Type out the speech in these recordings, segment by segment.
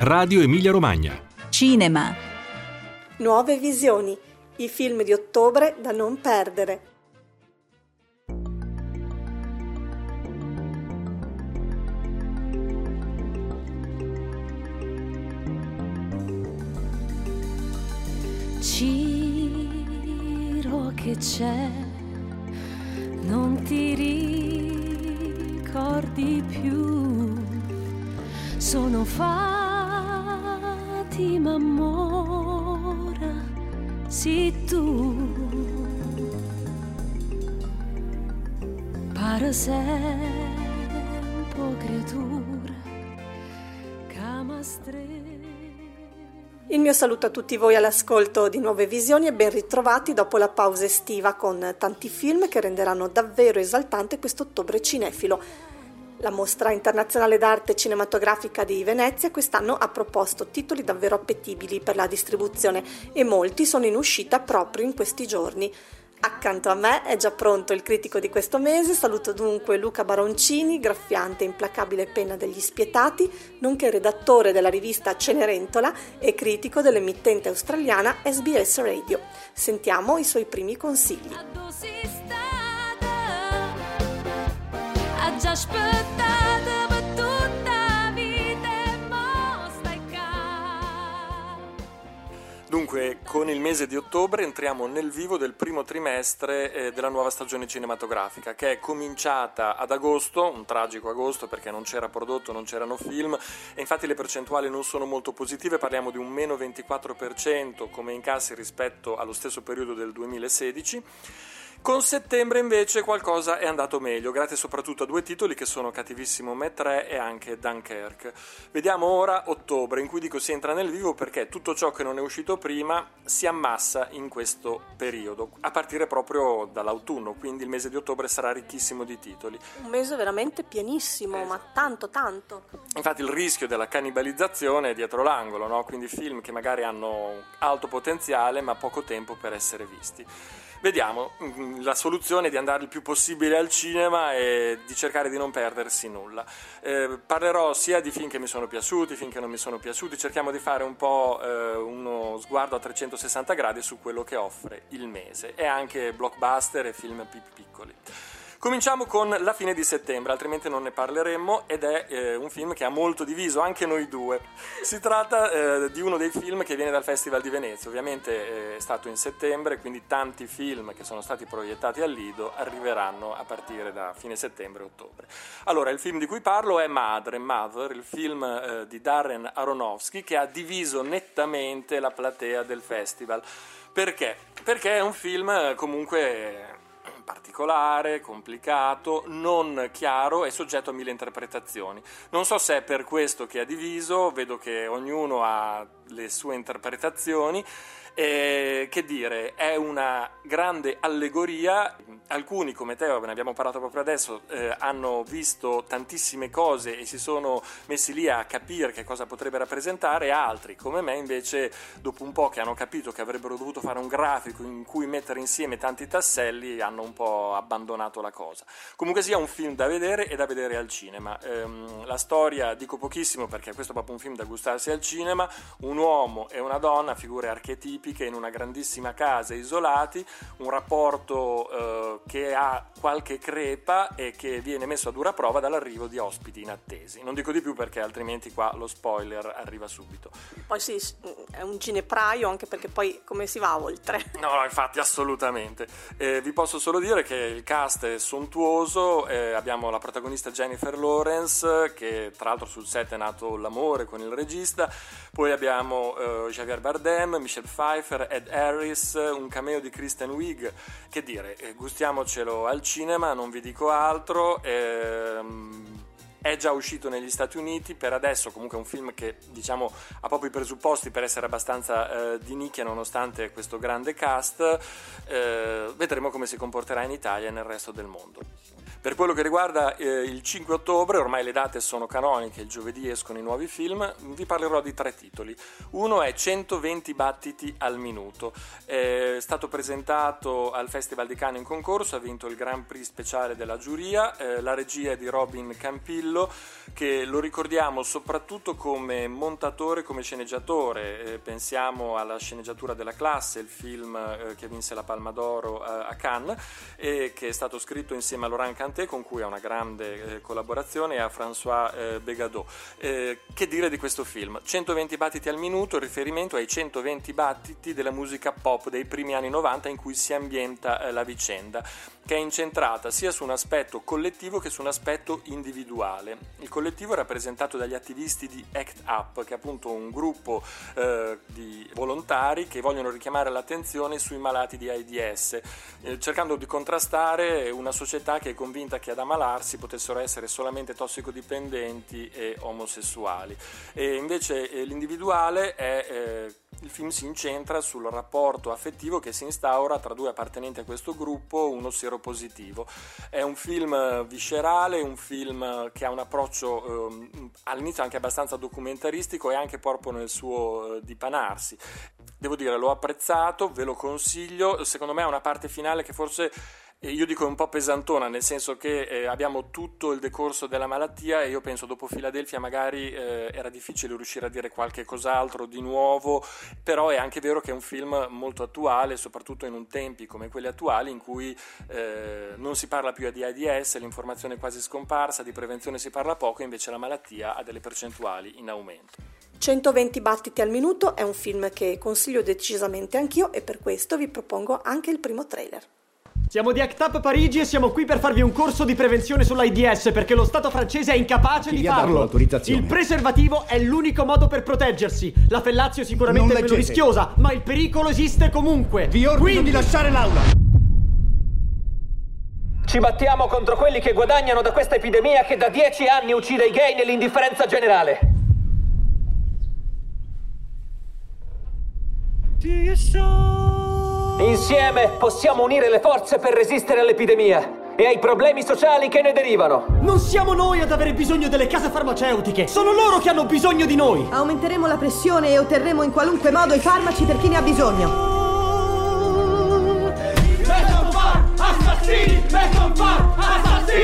Radio Emilia Romagna. Cinema. Nuove visioni. I film di ottobre da non perdere. Ciro che c'è, non ti ricordi più. Sono Fatima Mora, sì tu. Para sempre, creatura, camastre. Il mio saluto a tutti voi all'ascolto di Nuove Visioni e ben ritrovati dopo la pausa estiva con tanti film che renderanno davvero esaltante questo ottobre cinefilo. La mostra internazionale d'arte cinematografica di Venezia quest'anno ha proposto titoli davvero appetibili per la distribuzione e molti sono in uscita proprio in questi giorni. Accanto a me è già pronto il critico di questo mese, saluto dunque Luca Baroncini, graffiante implacabile penna degli spietati, nonché redattore della rivista Cenerentola e critico dell'emittente australiana SBS Radio. Sentiamo i suoi primi consigli. Già aspettato per tutta vita e mo stai qua. Dunque, con il mese di ottobre entriamo nel vivo del primo trimestre eh, della nuova stagione cinematografica, che è cominciata ad agosto, un tragico agosto perché non c'era prodotto, non c'erano film, e infatti le percentuali non sono molto positive, parliamo di un meno 24% come incassi rispetto allo stesso periodo del 2016. Con settembre invece qualcosa è andato meglio, grazie soprattutto a due titoli che sono Cattivissimo Me 3 e anche Dunkirk. Vediamo ora ottobre, in cui dico si entra nel vivo perché tutto ciò che non è uscito prima si ammassa in questo periodo, a partire proprio dall'autunno, quindi il mese di ottobre sarà ricchissimo di titoli. Un mese veramente pienissimo, ma tanto tanto. Infatti il rischio della cannibalizzazione è dietro l'angolo, no? quindi film che magari hanno alto potenziale ma poco tempo per essere visti. Vediamo, mm, la soluzione è di andare il più possibile al cinema e di cercare di non perdersi nulla. Eh, parlerò sia di film che mi sono piaciuti, film che non mi sono piaciuti, cerchiamo di fare un po' eh, uno sguardo a 360 gradi su quello che offre il mese e anche blockbuster e film più piccoli. Cominciamo con La fine di settembre, altrimenti non ne parleremmo, ed è eh, un film che ha molto diviso anche noi due. Si tratta eh, di uno dei film che viene dal Festival di Venezia, ovviamente eh, è stato in settembre, quindi tanti film che sono stati proiettati al Lido arriveranno a partire da fine settembre e ottobre. Allora, il film di cui parlo è Madre, Mother, il film eh, di Darren Aronofsky che ha diviso nettamente la platea del festival. Perché? Perché è un film eh, comunque particolare, complicato, non chiaro e soggetto a mille interpretazioni. Non so se è per questo che ha diviso, vedo che ognuno ha le sue interpretazioni. Eh, che dire, è una grande allegoria. Alcuni, come te, ne abbiamo parlato proprio adesso, eh, hanno visto tantissime cose e si sono messi lì a capire che cosa potrebbe rappresentare, altri, come me, invece, dopo un po' che hanno capito che avrebbero dovuto fare un grafico in cui mettere insieme tanti tasselli, hanno un po' abbandonato la cosa. Comunque sia un film da vedere e da vedere al cinema. Ehm, la storia dico pochissimo perché questo è proprio un film da gustarsi al cinema, un uomo e una donna, figure archetipiche in una grandissima casa, isolati, un rapporto eh, che ha qualche crepa e che viene messo a dura prova dall'arrivo di ospiti inattesi. Non dico di più perché altrimenti qua lo spoiler arriva subito. Poi sì, è un ginepraio anche perché poi come si va oltre? No, no, infatti assolutamente. Eh, vi posso solo dire che il cast è sontuoso, eh, abbiamo la protagonista Jennifer Lawrence che tra l'altro sul set è nato l'amore con il regista, poi abbiamo eh, Javier Bardem, Michelle Pfeiffer, Ed Harris, un cameo di Kristen Wiig, che dire, eh, gustiamocelo al cinema, non vi dico altro. Ehm, è già uscito negli Stati Uniti, per adesso comunque è un film che diciamo ha proprio i presupposti per essere abbastanza eh, di nicchia nonostante questo grande cast, eh, vedremo come si comporterà in Italia e nel resto del mondo. Per quello che riguarda eh, il 5 ottobre, ormai le date sono canoniche, il giovedì escono i nuovi film, vi parlerò di tre titoli. Uno è 120 battiti al minuto, è stato presentato al Festival di Cannes in concorso, ha vinto il Grand Prix speciale della giuria, eh, la regia è di Robin Campillo, che lo ricordiamo soprattutto come montatore, come sceneggiatore, eh, pensiamo alla sceneggiatura della classe, il film eh, che vinse la Palma d'Oro eh, a Cannes e che è stato scritto insieme a Laurent Canté con cui ha una grande eh, collaborazione e a François eh, Begadot. Eh, che dire di questo film? 120 battiti al minuto, riferimento ai 120 battiti della musica pop dei primi anni 90 in cui si ambienta eh, la vicenda, che è incentrata sia su un aspetto collettivo che su un aspetto individuale. Il collettivo è rappresentato dagli attivisti di ACT UP, che è appunto un gruppo eh, di volontari che vogliono richiamare l'attenzione sui malati di AIDS, eh, cercando di contrastare una società che è convinta che ad ammalarsi potessero essere solamente tossicodipendenti e omosessuali. E invece eh, l'individuale è eh, il film si incentra sul rapporto affettivo che si instaura tra due appartenenti a questo gruppo, uno seropositivo. È un film viscerale, un film che ha un approccio eh, all'inizio anche abbastanza documentaristico e anche proprio nel suo eh, dipanarsi. Devo dire, l'ho apprezzato, ve lo consiglio, secondo me è una parte finale che forse io dico un po' pesantona, nel senso che eh, abbiamo tutto il decorso della malattia e io penso dopo Filadelfia magari eh, era difficile riuscire a dire qualche cos'altro di nuovo, però è anche vero che è un film molto attuale, soprattutto in un tempi come quelli attuali in cui eh, non si parla più di AIDS, l'informazione è quasi scomparsa, di prevenzione si parla poco, invece la malattia ha delle percentuali in aumento. 120 battiti al minuto è un film che consiglio decisamente anch'io e per questo vi propongo anche il primo trailer. Siamo di ACT UP Parigi e siamo qui per farvi un corso di prevenzione sull'AIDS perché lo Stato francese è incapace Chi di farlo. l'autorizzazione? Il preservativo è l'unico modo per proteggersi. La fellazio sicuramente Non è meno rischiosa, ma il pericolo esiste comunque. Vi ordino Quindi- di lasciare l'aula. Ci battiamo contro quelli che guadagnano da questa epidemia che da dieci anni uccide i gay nell'indifferenza generale. Insieme possiamo unire le forze per resistere all'epidemia e ai problemi sociali che ne derivano. Non siamo noi ad avere bisogno delle case farmaceutiche, sono loro che hanno bisogno di noi. Aumenteremo la pressione e otterremo in qualunque modo i farmaci per chi ne ha bisogno.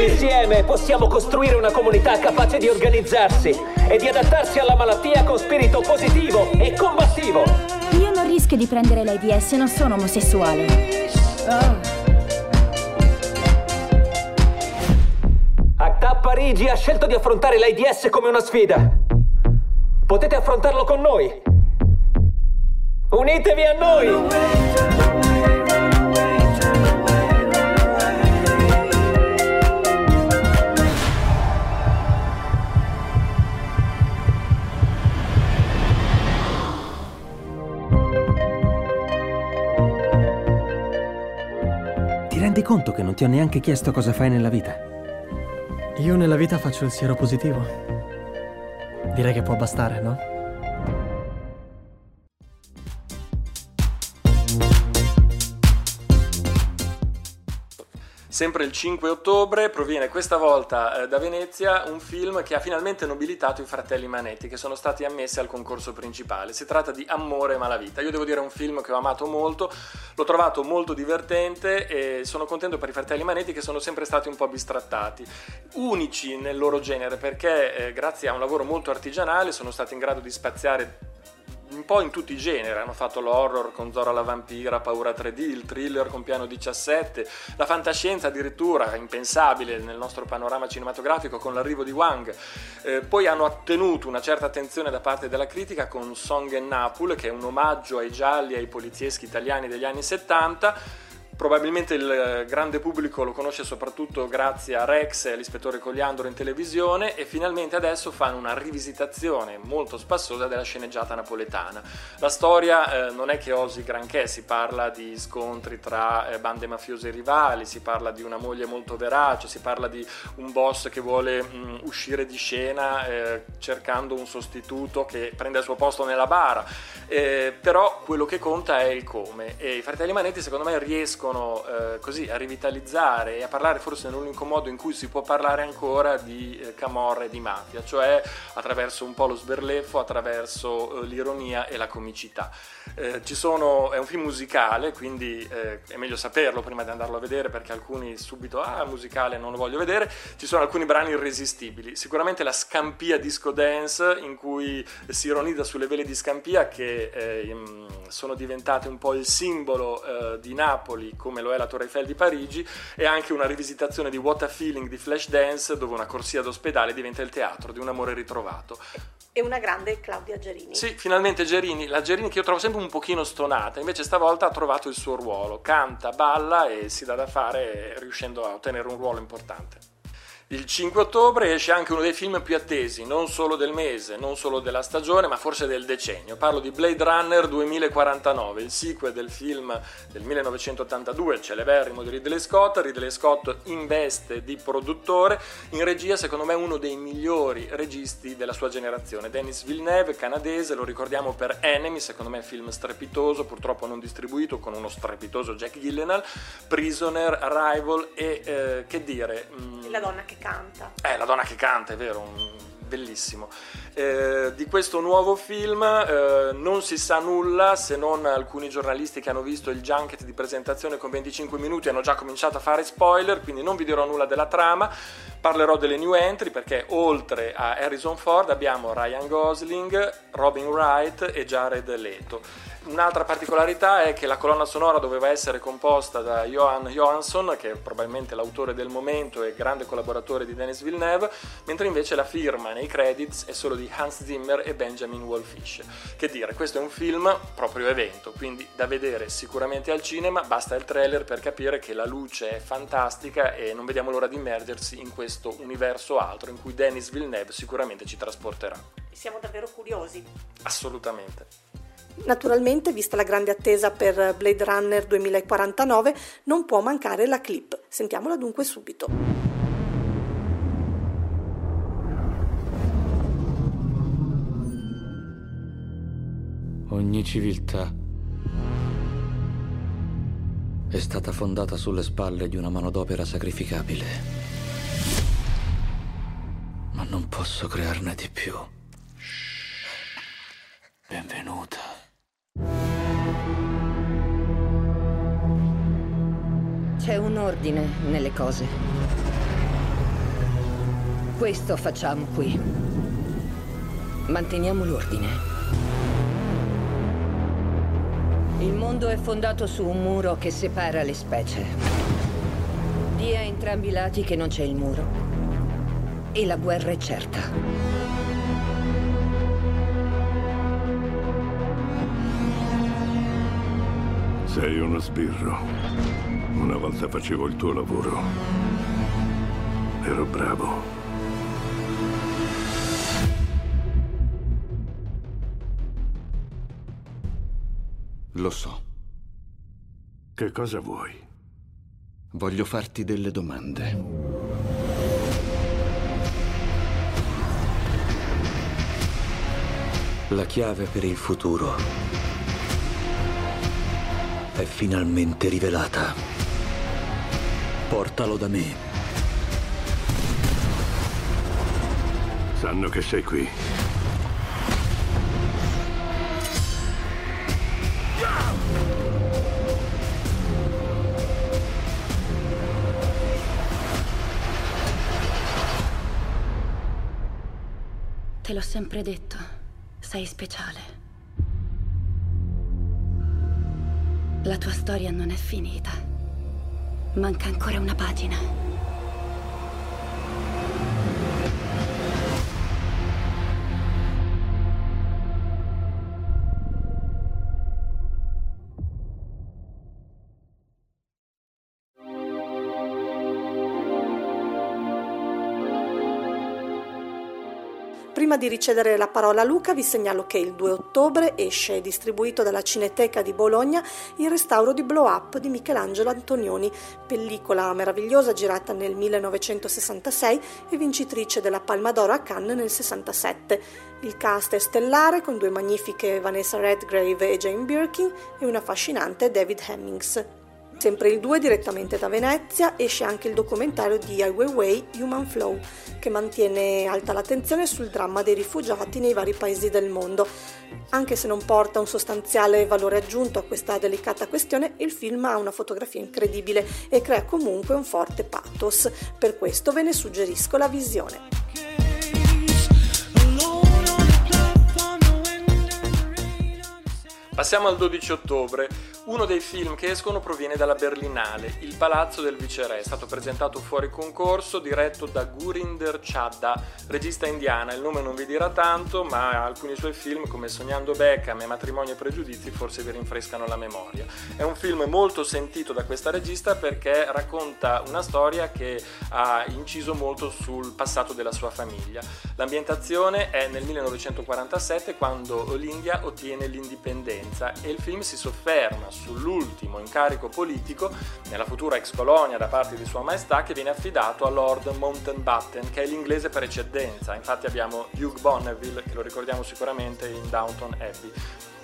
Insieme possiamo costruire una comunità capace di organizzarsi e di adattarsi alla malattia con spirito positivo e combattivo. Rischio di prendere l'AIDS, non sono omosessuale. ACTA Parigi ha scelto di affrontare l'AIDS come una sfida. Potete affrontarlo con noi. Unitevi a noi! Conto che non ti ho neanche chiesto cosa fai nella vita? Io nella vita faccio il siero positivo. Direi che può bastare, no? Sempre il 5 ottobre proviene questa volta eh, da Venezia un film che ha finalmente nobilitato i fratelli Manetti che sono stati ammessi al concorso principale. Si tratta di Amore e Malavita. Io devo dire è un film che ho amato molto, l'ho trovato molto divertente e sono contento per i fratelli Manetti che sono sempre stati un po' bistrattati, unici nel loro genere perché eh, grazie a un lavoro molto artigianale sono stati in grado di spaziare un po' in tutti i generi, hanno fatto l'horror con Zora la vampira, Paura 3D, il thriller con Piano 17, la fantascienza addirittura, impensabile nel nostro panorama cinematografico con l'arrivo di Wang. Eh, poi hanno ottenuto una certa attenzione da parte della critica con Song and Napul, che è un omaggio ai gialli, ai polizieschi italiani degli anni 70. Probabilmente il eh, grande pubblico lo conosce soprattutto grazie a Rex e all'ispettore Cogliandro in televisione e finalmente adesso fanno una rivisitazione molto spassosa della sceneggiata napoletana. La storia eh, non è che osi granché, si parla di scontri tra eh, bande mafiose rivali, si parla di una moglie molto verace, si parla di un boss che vuole mh, uscire di scena eh, cercando un sostituto che prende il suo posto nella bara, Eh, però quello che conta è il come e i fratelli Manetti secondo me riescono riescono eh, così a rivitalizzare e a parlare forse nell'unico modo in cui si può parlare ancora di eh, camorra e di mafia, cioè attraverso un po' lo sberleffo, attraverso eh, l'ironia e la comicità. Eh, sono, è un film musicale, quindi eh, è meglio saperlo prima di andarlo a vedere perché alcuni subito, ah, musicale, non lo voglio vedere. Ci sono alcuni brani irresistibili. Sicuramente la Scampia Disco Dance, in cui si ironizza sulle vele di Scampia che eh, sono diventate un po' il simbolo di Napoli, come lo è la Torre Eiffel di Parigi, e anche una rivisitazione di What a Feeling di Flashdance, dove una corsia d'ospedale diventa il teatro di un amore ritrovato e una grande Claudia Gerini. Sì, finalmente Gerini, la Gerini che io trovo sempre un pochino stonata, invece stavolta ha trovato il suo ruolo, canta, balla e si dà da fare riuscendo a ottenere un ruolo importante. Il 5 ottobre esce anche uno dei film più attesi, non solo del mese, non solo della stagione, ma forse del decennio. Parlo di Blade Runner 2049, il sequel del film del 1982, il celeberrimo di Ridley Scott. Ridley Scott investe di produttore, in regia secondo me uno dei migliori registi della sua generazione. Denis Villeneuve, canadese, lo ricordiamo per Enemy, secondo me film strepitoso, purtroppo non distribuito, con uno strepitoso Jack Gillenal, Prisoner, Arrival e eh, che dire... Mm, la donna che che canta. Eh, la donna che canta, è vero, bellissimo. Eh, di questo nuovo film eh, non si sa nulla se non alcuni giornalisti che hanno visto il junket di presentazione con 25 minuti hanno già cominciato a fare spoiler, quindi non vi dirò nulla della trama. Parlerò delle new entry perché oltre a Harrison Ford abbiamo Ryan Gosling, Robin Wright e Jared Leto. Un'altra particolarità è che la colonna sonora doveva essere composta da Johan Johansson, che è probabilmente l'autore del momento e grande collaboratore di Denis Villeneuve, mentre invece la firma nei credits è solo di Hans Zimmer e Benjamin Wolfish. Che dire, questo è un film proprio evento, quindi da vedere sicuramente al cinema, basta il trailer per capire che la luce è fantastica e non vediamo l'ora di immergersi in questo universo altro in cui Denis Villeneuve sicuramente ci trasporterà. Siamo davvero curiosi. Assolutamente. Naturalmente, vista la grande attesa per Blade Runner 2049, non può mancare la clip. Sentiamola dunque subito. Ogni civiltà è stata fondata sulle spalle di una manodopera sacrificabile. Ma non posso crearne di più. Benvenuta. C'è un ordine nelle cose. Questo facciamo qui. Manteniamo l'ordine. Il mondo è fondato su un muro che separa le specie. Dia a entrambi i lati che non c'è il muro. E la guerra è certa. Sei uno sbirro. Una volta facevo il tuo lavoro. Ero bravo. Lo so. Che cosa vuoi? Voglio farti delle domande. La chiave per il futuro è finalmente rivelata. Portalo da me. Sanno che sei qui. Te l'ho sempre detto, sei speciale. La tua storia non è finita. Manca ancora una pagina. Prima di ricevere la parola a Luca vi segnalo che il 2 ottobre esce, distribuito dalla Cineteca di Bologna, il restauro di Blow Up di Michelangelo Antonioni, pellicola meravigliosa girata nel 1966 e vincitrice della Palma d'Oro a Cannes nel 67. Il cast è stellare con due magnifiche Vanessa Redgrave e Jane Birkin e un affascinante David Hemmings. Sempre il 2 direttamente da Venezia esce anche il documentario di Ai Weiwei Human Flow che mantiene alta l'attenzione sul dramma dei rifugiati nei vari paesi del mondo. Anche se non porta un sostanziale valore aggiunto a questa delicata questione, il film ha una fotografia incredibile e crea comunque un forte pathos. Per questo ve ne suggerisco la visione. Passiamo al 12 ottobre. Uno dei film che escono proviene dalla Berlinale, Il Palazzo del Viceré, è stato presentato fuori concorso, diretto da Gurinder Chadda, regista indiana. Il nome non vi dirà tanto, ma alcuni suoi film come Sognando Beckham e Matrimonio e Pregiudizi forse vi rinfrescano la memoria. È un film molto sentito da questa regista perché racconta una storia che ha inciso molto sul passato della sua famiglia. L'ambientazione è nel 1947 quando l'India ottiene l'indipendenza e il film si sofferma sull'ultimo incarico politico nella futura ex colonia da parte di Sua Maestà che viene affidato a Lord Mountbatten, che è l'inglese per eccedenza. Infatti abbiamo Hugh Bonneville, che lo ricordiamo sicuramente in Downton Abbey.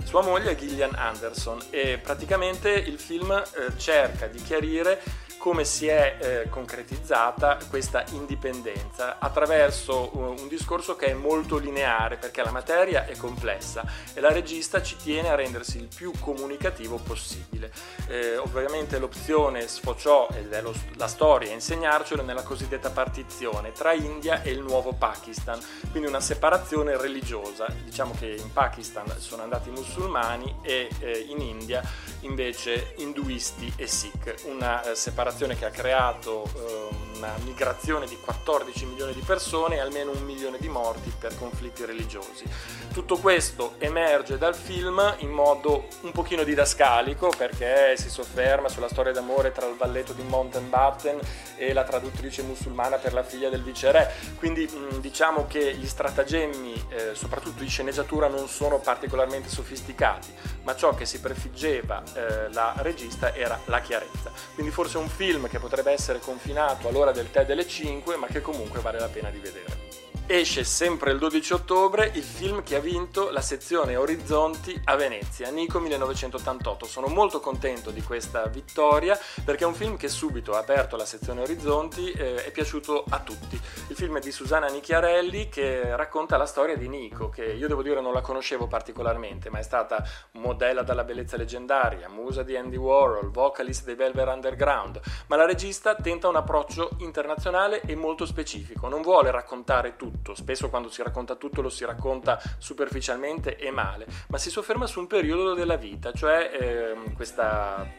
Sua moglie è Gillian Anderson e praticamente il film eh, cerca di chiarire come si è eh, concretizzata questa indipendenza attraverso un, un discorso che è molto lineare perché la materia è complessa e la regista ci tiene a rendersi il più comunicativo possibile. Eh, ovviamente l'opzione sfociò, ed è lo, la storia, insegnarcelo nella cosiddetta partizione tra India e il nuovo Pakistan, quindi una separazione religiosa. Diciamo che in Pakistan sono andati musulmani e eh, in India invece induisti e sikh, una eh, separazione separazione che ha creato eh, una migrazione di 14 milioni di persone e almeno un milione di morti per conflitti religiosi. Tutto questo emerge dal film in modo un pochino didascalico perché si sofferma sulla storia d'amore tra il valletto di Mountbatten e la traduttrice musulmana per la figlia del viceré, quindi diciamo che gli stratagemmi, eh, soprattutto di sceneggiatura, non sono particolarmente sofisticati, ma ciò che si prefiggeva eh, la regista era la chiarezza. Quindi forse un film che potrebbe essere confinato all'ora del tè delle 5, ma che comunque vale la pena di vedere esce sempre il 12 ottobre il film che ha vinto la sezione Orizzonti a Venezia, Nico 1988. Sono molto contento di questa vittoria perché è un film che subito ha aperto la sezione Orizzonti eh, è piaciuto a tutti. Il film è di Susanna Nicchiarelli che racconta la storia di Nico, che io devo dire non la conoscevo particolarmente, ma è stata modella dalla bellezza leggendaria, musa di Andy Warhol, vocalist dei Velvet Underground, ma la regista tenta un approccio internazionale e molto specifico, non vuole raccontare tutto tutto, spesso quando si racconta tutto lo si racconta superficialmente e male, ma si sofferma su un periodo della vita, cioè eh, questo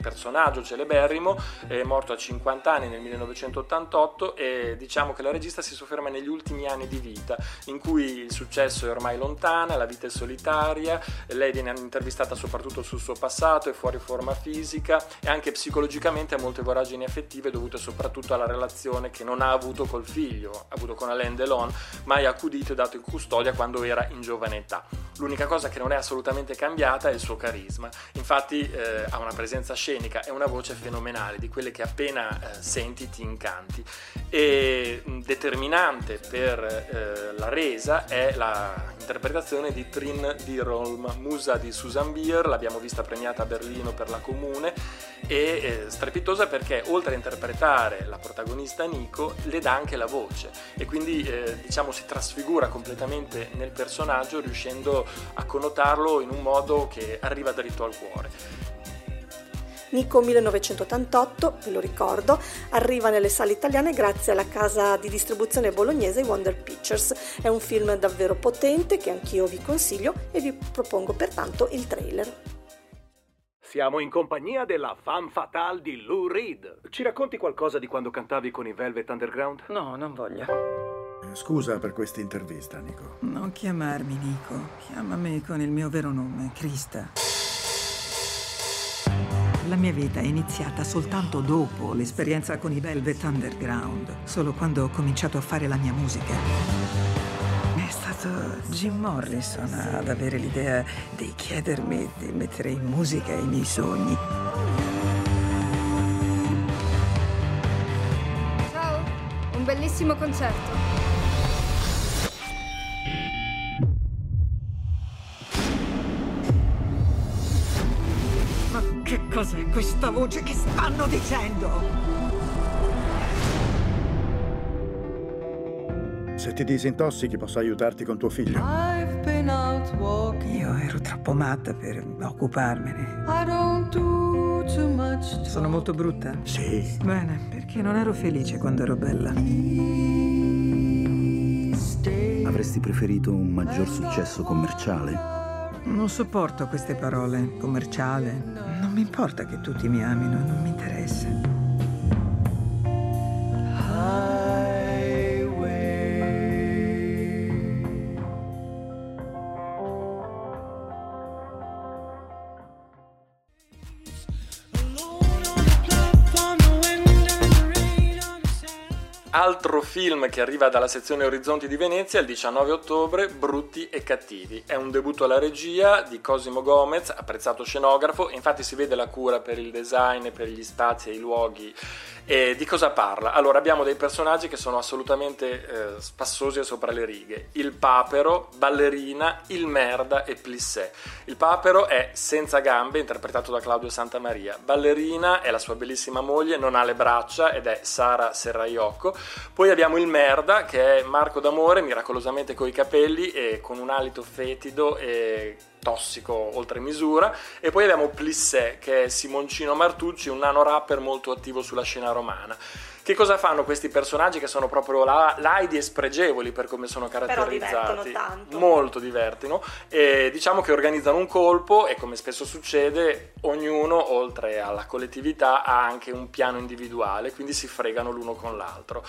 personaggio celeberrimo è morto a 50 anni nel 1988 e diciamo che la regista si sofferma negli ultimi anni di vita, in cui il successo è ormai lontana, la vita è solitaria, lei viene intervistata soprattutto sul suo passato, è fuori forma fisica e anche psicologicamente ha molte voragini affettive dovute soprattutto alla relazione che non ha avuto col figlio, ha avuto con Alain Delon, mai accudito e dato in custodia quando era in giovane età. L'unica cosa che non è assolutamente cambiata è il suo carisma. Infatti eh, ha una presenza scenica e una voce fenomenale, di quelle che appena eh, senti ti incanti. E determinante per eh, la resa è l'interpretazione di Trin Dirolm, musa di Susan Bier, l'abbiamo vista premiata a Berlino per la Comune e eh, strepitosa perché oltre a interpretare la protagonista Nico le dà anche la voce e quindi eh, diciamo si trasfigura completamente nel personaggio riuscendo a connotarlo in un modo che arriva dritto al cuore. Nico 1988, ve lo ricordo, arriva nelle sale italiane grazie alla casa di distribuzione bolognese Wonder Pictures. È un film davvero potente che anch'io vi consiglio e vi propongo pertanto il trailer. Siamo in compagnia della femme fatale di Lou Reed. Ci racconti qualcosa di quando cantavi con i Velvet Underground? No, non voglio. Scusa per questa intervista, Nico. Non chiamarmi Nico, chiamami con il mio vero nome, Krista. La mia vita è iniziata soltanto dopo l'esperienza con i Velvet Underground, solo quando ho cominciato a fare la mia musica. È stato Jim Morrison ad avere l'idea di chiedermi di mettere in musica i miei sogni. Ciao, un bellissimo concerto. Cos'è questa voce che stanno dicendo? Se ti disintossichi posso aiutarti con tuo figlio. Io ero troppo matta per occuparmene. Sono molto brutta? Sì. Bene, perché non ero felice quando ero bella. Avresti preferito un maggior successo commerciale? Non sopporto queste parole. Commerciale. Importa che tutti mi amino, non mi interessa. Altro film che arriva dalla sezione Orizzonti di Venezia il 19 ottobre, Brutti e Cattivi. È un debutto alla regia di Cosimo Gomez, apprezzato scenografo, infatti si vede la cura per il design, per gli spazi e i luoghi. E di cosa parla? Allora abbiamo dei personaggi che sono assolutamente eh, spassosi e sopra le righe. Il papero, ballerina, il merda e plissé. Il papero è senza gambe, interpretato da Claudio Santamaria. Ballerina è la sua bellissima moglie, non ha le braccia ed è Sara Serraiocco. Poi abbiamo il merda che è Marco D'Amore, miracolosamente coi capelli e con un alito fetido e tossico oltre misura. E poi abbiamo Plissé che è Simoncino Martucci un nano rapper molto attivo sulla scena romana che cosa fanno questi personaggi che sono proprio la, laidi e spregevoli per come sono caratterizzati? tanto. Molto divertino. E diciamo che organizzano un colpo e come spesso succede, ognuno oltre alla collettività ha anche un piano individuale, quindi si fregano l'uno con l'altro.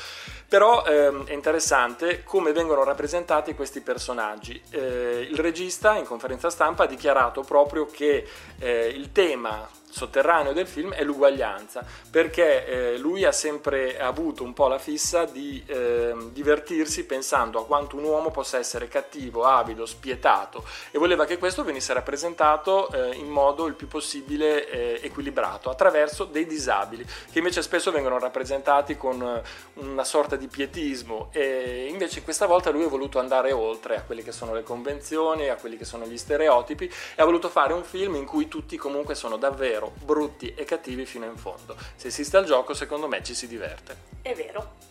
Però ehm, è interessante come vengono rappresentati questi personaggi. Eh, il regista in conferenza stampa ha dichiarato proprio che eh, il tema sotterraneo del film è l'uguaglianza, perché eh, lui ha sempre avuto un po' la fissa di eh, divertirsi pensando a quanto un uomo possa essere cattivo, avido, spietato e voleva che questo venisse rappresentato eh, in modo il più possibile eh, equilibrato, attraverso dei disabili, che invece spesso vengono rappresentati con eh, una sorta di pietismo e invece questa volta lui ha voluto andare oltre a quelle che sono le convenzioni, a quelli che sono gli stereotipi e ha voluto fare un film in cui tutti comunque sono davvero brutti e cattivi fino in fondo. Se esiste il gioco, secondo me ci si diverte. È vero.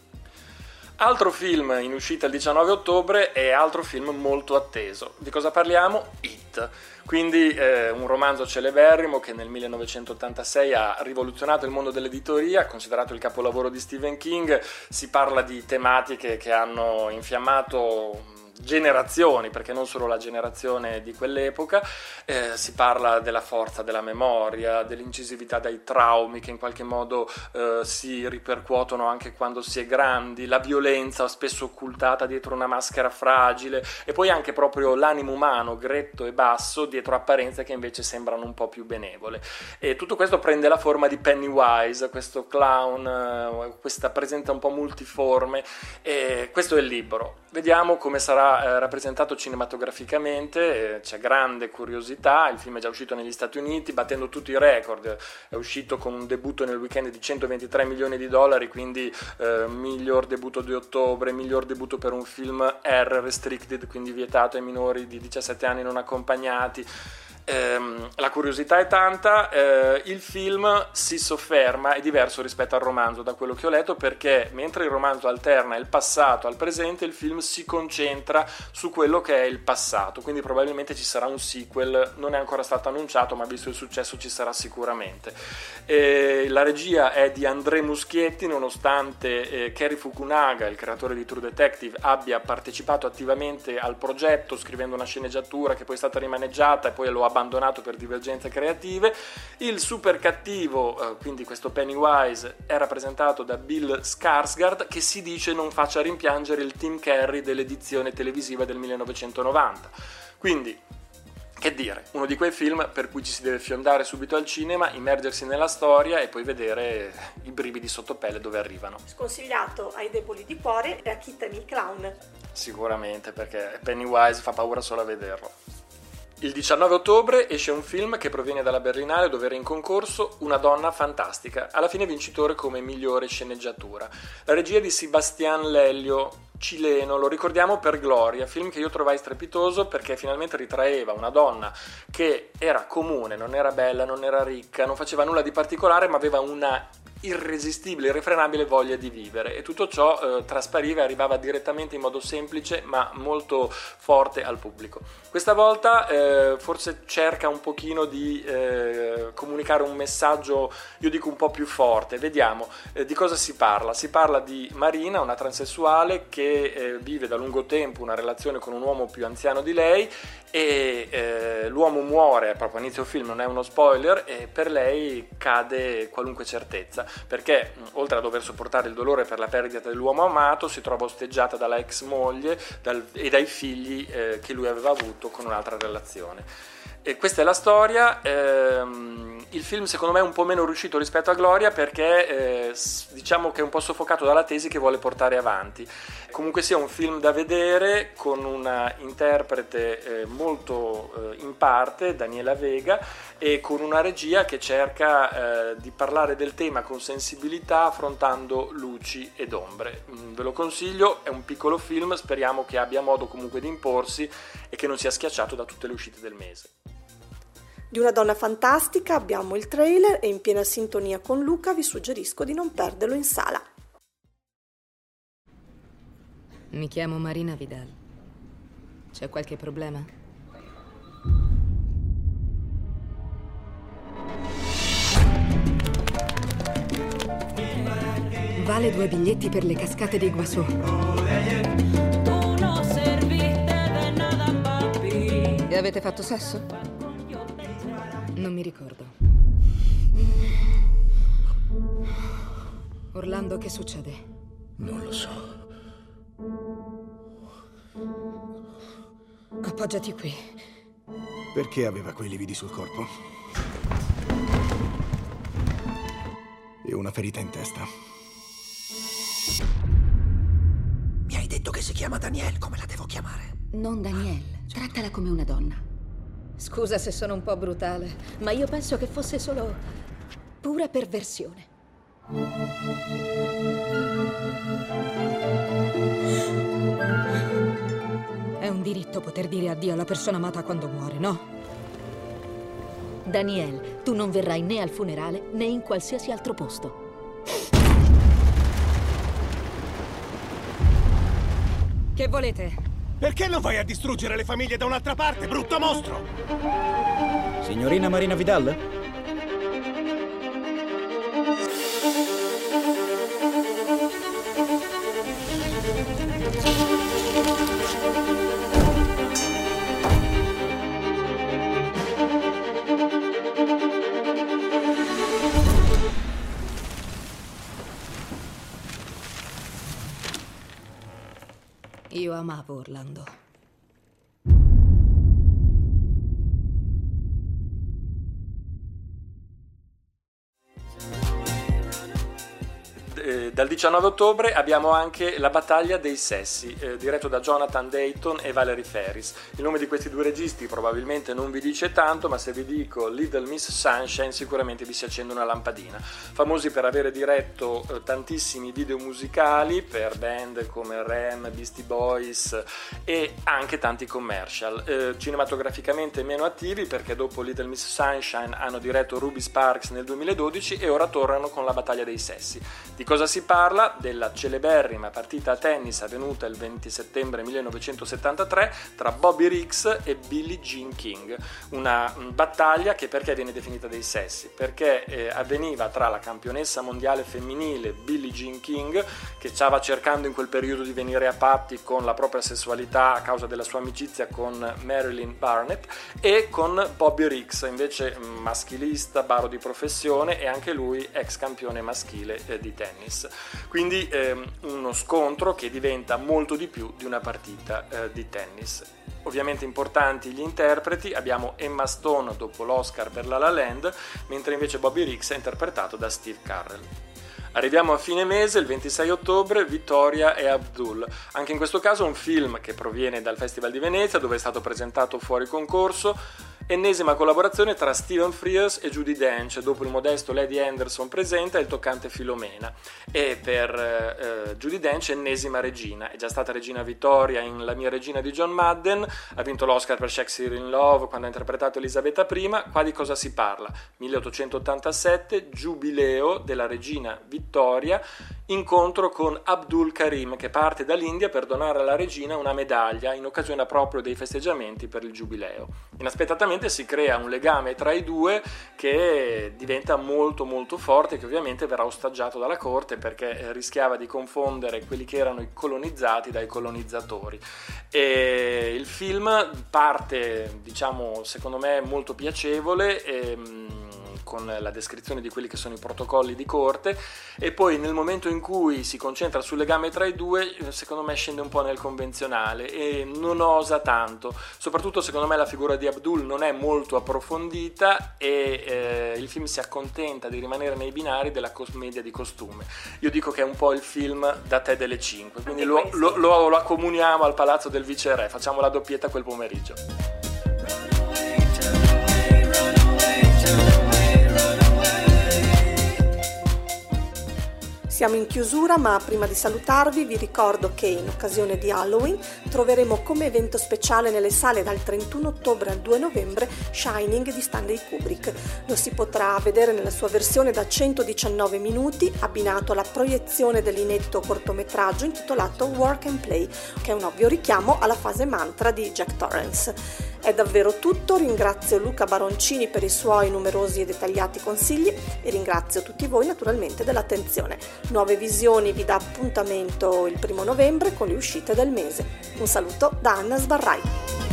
Altro film in uscita il 19 ottobre e altro film molto atteso. Di cosa parliamo? It. Quindi eh, un romanzo celeberrimo che nel 1986 ha rivoluzionato il mondo dell'editoria, considerato il capolavoro di Stephen King. Si parla di tematiche che hanno infiammato generazioni, perché non solo la generazione di quell'epoca, eh, si parla della forza della memoria, dell'incisività dei traumi che in qualche modo eh, si ripercuotono anche quando si è grandi, la violenza spesso occultata dietro una maschera fragile e poi anche proprio l'animo umano gretto e basso dietro apparenze che invece sembrano un po' più benevole. E tutto questo prende la forma di Pennywise, questo clown, eh, questa presenza un po' multiforme e questo è il libro. Vediamo come sarà eh, rappresentato cinematograficamente, eh, c'è grande curiosità, il film è già uscito negli Stati Uniti battendo tutti i record, è uscito con un debutto nel weekend di 123 milioni di dollari, quindi eh, miglior debutto di ottobre, miglior debutto per un film R restricted, quindi vietato ai minori di 17 anni non accompagnati. Ehm, la curiosità è tanta, eh, il film si sofferma, è diverso rispetto al romanzo da quello che ho letto perché mentre il romanzo alterna il passato al presente, il film si concentra su quello che è il passato, quindi probabilmente ci sarà un sequel, non è ancora stato annunciato ma visto il successo ci sarà sicuramente. Eh, la regia è di André Muschietti nonostante eh, Kerry Fukunaga, il creatore di True Detective, abbia partecipato attivamente al progetto scrivendo una sceneggiatura che poi è stata rimaneggiata e poi lo ha abbandonato per divergenze creative. Il super cattivo, eh, quindi questo Pennywise, è rappresentato da Bill Skarsgård che si dice non faccia rimpiangere il Tim Carrey dell'edizione televisiva del 1990. Quindi che dire, uno di quei film per cui ci si deve fiondare subito al cinema, immergersi nella storia e poi vedere i brividi sotto pelle dove arrivano. Sconsigliato ai deboli di cuore e a chi teme il clown. Sicuramente, perché Pennywise fa paura solo a vederlo. Il 19 ottobre esce un film che proviene dalla Berlinale dove era in concorso Una donna fantastica, alla fine vincitore come migliore sceneggiatura. La regia di Sebastian Lelio, cileno, lo ricordiamo per Gloria, film che io trovai strepitoso perché finalmente ritraeva una donna che era comune, non era bella, non era ricca, non faceva nulla di particolare, ma aveva una irresistibile, irrefrenabile voglia di vivere e tutto ciò eh, traspariva e arrivava direttamente in modo semplice ma molto forte al pubblico. Questa volta eh, forse cerca un pochino di eh, comunicare un messaggio, io dico un po' più forte, vediamo eh, di cosa si parla. Si parla di Marina, una transessuale che eh, vive da lungo tempo una relazione con un uomo più anziano di lei e eh, l'uomo muore proprio all'inizio del film, non è uno spoiler, e per lei cade qualunque certezza perché oltre a dover sopportare il dolore per la perdita dell'uomo amato si trova osteggiata dalla ex moglie dal, e dai figli eh, che lui aveva avuto con un'altra relazione. E questa è la storia. Ehm, il film secondo me è un po' meno riuscito rispetto a Gloria perché eh, diciamo che è un po' soffocato dalla tesi che vuole portare avanti. Comunque sia un film da vedere con una interprete eh, molto eh, in parte, Daniela Vega, e con una regia che cerca eh, di parlare del tema con sensibilità affrontando luci ed ombre. Mm, ve lo consiglio, è un piccolo film, speriamo che abbia modo comunque di imporsi e che non sia schiacciato da tutte le uscite del mese. Di una donna fantastica abbiamo il trailer e in piena sintonia con Luca vi suggerisco di non perderlo in sala. Mi chiamo Marina Vidal. C'è qualche problema? Vale due biglietti per le cascate di Iguazú. E avete fatto sesso? Non mi ricordo. Orlando, che succede? Non lo so. Appoggiati qui. Perché aveva quei lividi sul corpo? E una ferita in testa. Detto che si chiama Danielle, come la devo chiamare? Non Danielle, trattala come una donna. Scusa se sono un po' brutale, ma io penso che fosse solo pura perversione. È un diritto poter dire addio alla persona amata quando muore, no? Daniel, tu non verrai né al funerale né in qualsiasi altro posto. Che volete? Perché non vai a distruggere le famiglie da un'altra parte, brutto mostro? Signorina Marina Vidal? Amavo Orlando. Dal 19 ottobre abbiamo anche La battaglia dei sessi, eh, diretto da Jonathan Dayton e Valerie Ferris. Il nome di questi due registi probabilmente non vi dice tanto, ma se vi dico Little Miss Sunshine sicuramente vi si accende una lampadina. Famosi per avere diretto eh, tantissimi video musicali per band come Ram, Beastie Boys e anche tanti commercial. Eh, cinematograficamente meno attivi perché dopo Little Miss Sunshine hanno diretto Ruby Sparks nel 2012 e ora tornano con La battaglia dei sessi. Di cosa si parla? Della celeberrima partita a tennis avvenuta il 20 settembre 1973 tra Bobby Riggs e Billie Jean King. Una battaglia che perché viene definita dei sessi? Perché eh, avveniva tra la campionessa mondiale femminile Billie Jean King, che stava cercando in quel periodo di venire a patti con la propria sessualità a causa della sua amicizia con Marilyn Barnett, e con Bobby Riggs, invece maschilista, baro di professione e anche lui ex campione maschile eh, di tennis. Quindi ehm, uno scontro che diventa molto di più di una partita eh, di tennis. Ovviamente importanti gli interpreti, abbiamo Emma Stone dopo l'Oscar per La La Land, mentre invece Bobby Riggs è interpretato da Steve Carrell. Arriviamo a fine mese, il 26 ottobre, Vittoria e Abdul. Anche in questo caso un film che proviene dal Festival di Venezia, dove è stato presentato fuori concorso Ennesima collaborazione tra Stephen Frears e Judy Dench, dopo il modesto Lady Anderson presenta e il toccante Filomena. E per eh, Judy Dench ennesima regina, è già stata regina Vittoria in La mia regina di John Madden, ha vinto l'Oscar per Shakespeare in Love quando ha interpretato Elisabetta I, qua di cosa si parla? 1887, giubileo della regina Vittoria, incontro con Abdul Karim che parte dall'India per donare alla regina una medaglia in occasione proprio dei festeggiamenti per il giubileo. Inaspettatamente si crea un legame tra i due che diventa molto molto forte e che ovviamente verrà ostaggiato dalla corte perché rischiava di confondere quelli che erano i colonizzati dai colonizzatori. E il film parte, diciamo, secondo me molto piacevole. E, con la descrizione di quelli che sono i protocolli di corte e poi nel momento in cui si concentra sul legame tra i due secondo me scende un po' nel convenzionale e non osa tanto. Soprattutto secondo me la figura di Abdul non è molto approfondita e eh, il film si accontenta di rimanere nei binari della commedia di costume. Io dico che è un po' il film da te delle 5 quindi lo, lo, lo, lo accomuniamo al palazzo del viceré. Facciamo la doppietta quel pomeriggio Siamo in chiusura, ma prima di salutarvi vi ricordo che in occasione di Halloween troveremo come evento speciale nelle sale dal 31 ottobre al 2 novembre Shining di Stanley Kubrick. Lo si potrà vedere nella sua versione da 119 minuti, abbinato alla proiezione dell'inedito cortometraggio intitolato Work and Play, che è un ovvio richiamo alla fase mantra di Jack Torrance. È davvero tutto, ringrazio Luca Baroncini per i suoi numerosi e dettagliati consigli e ringrazio tutti voi naturalmente dell'attenzione. Nuove Visioni vi dà appuntamento il primo novembre con le uscite del mese. Un saluto da Anna Sbarrai.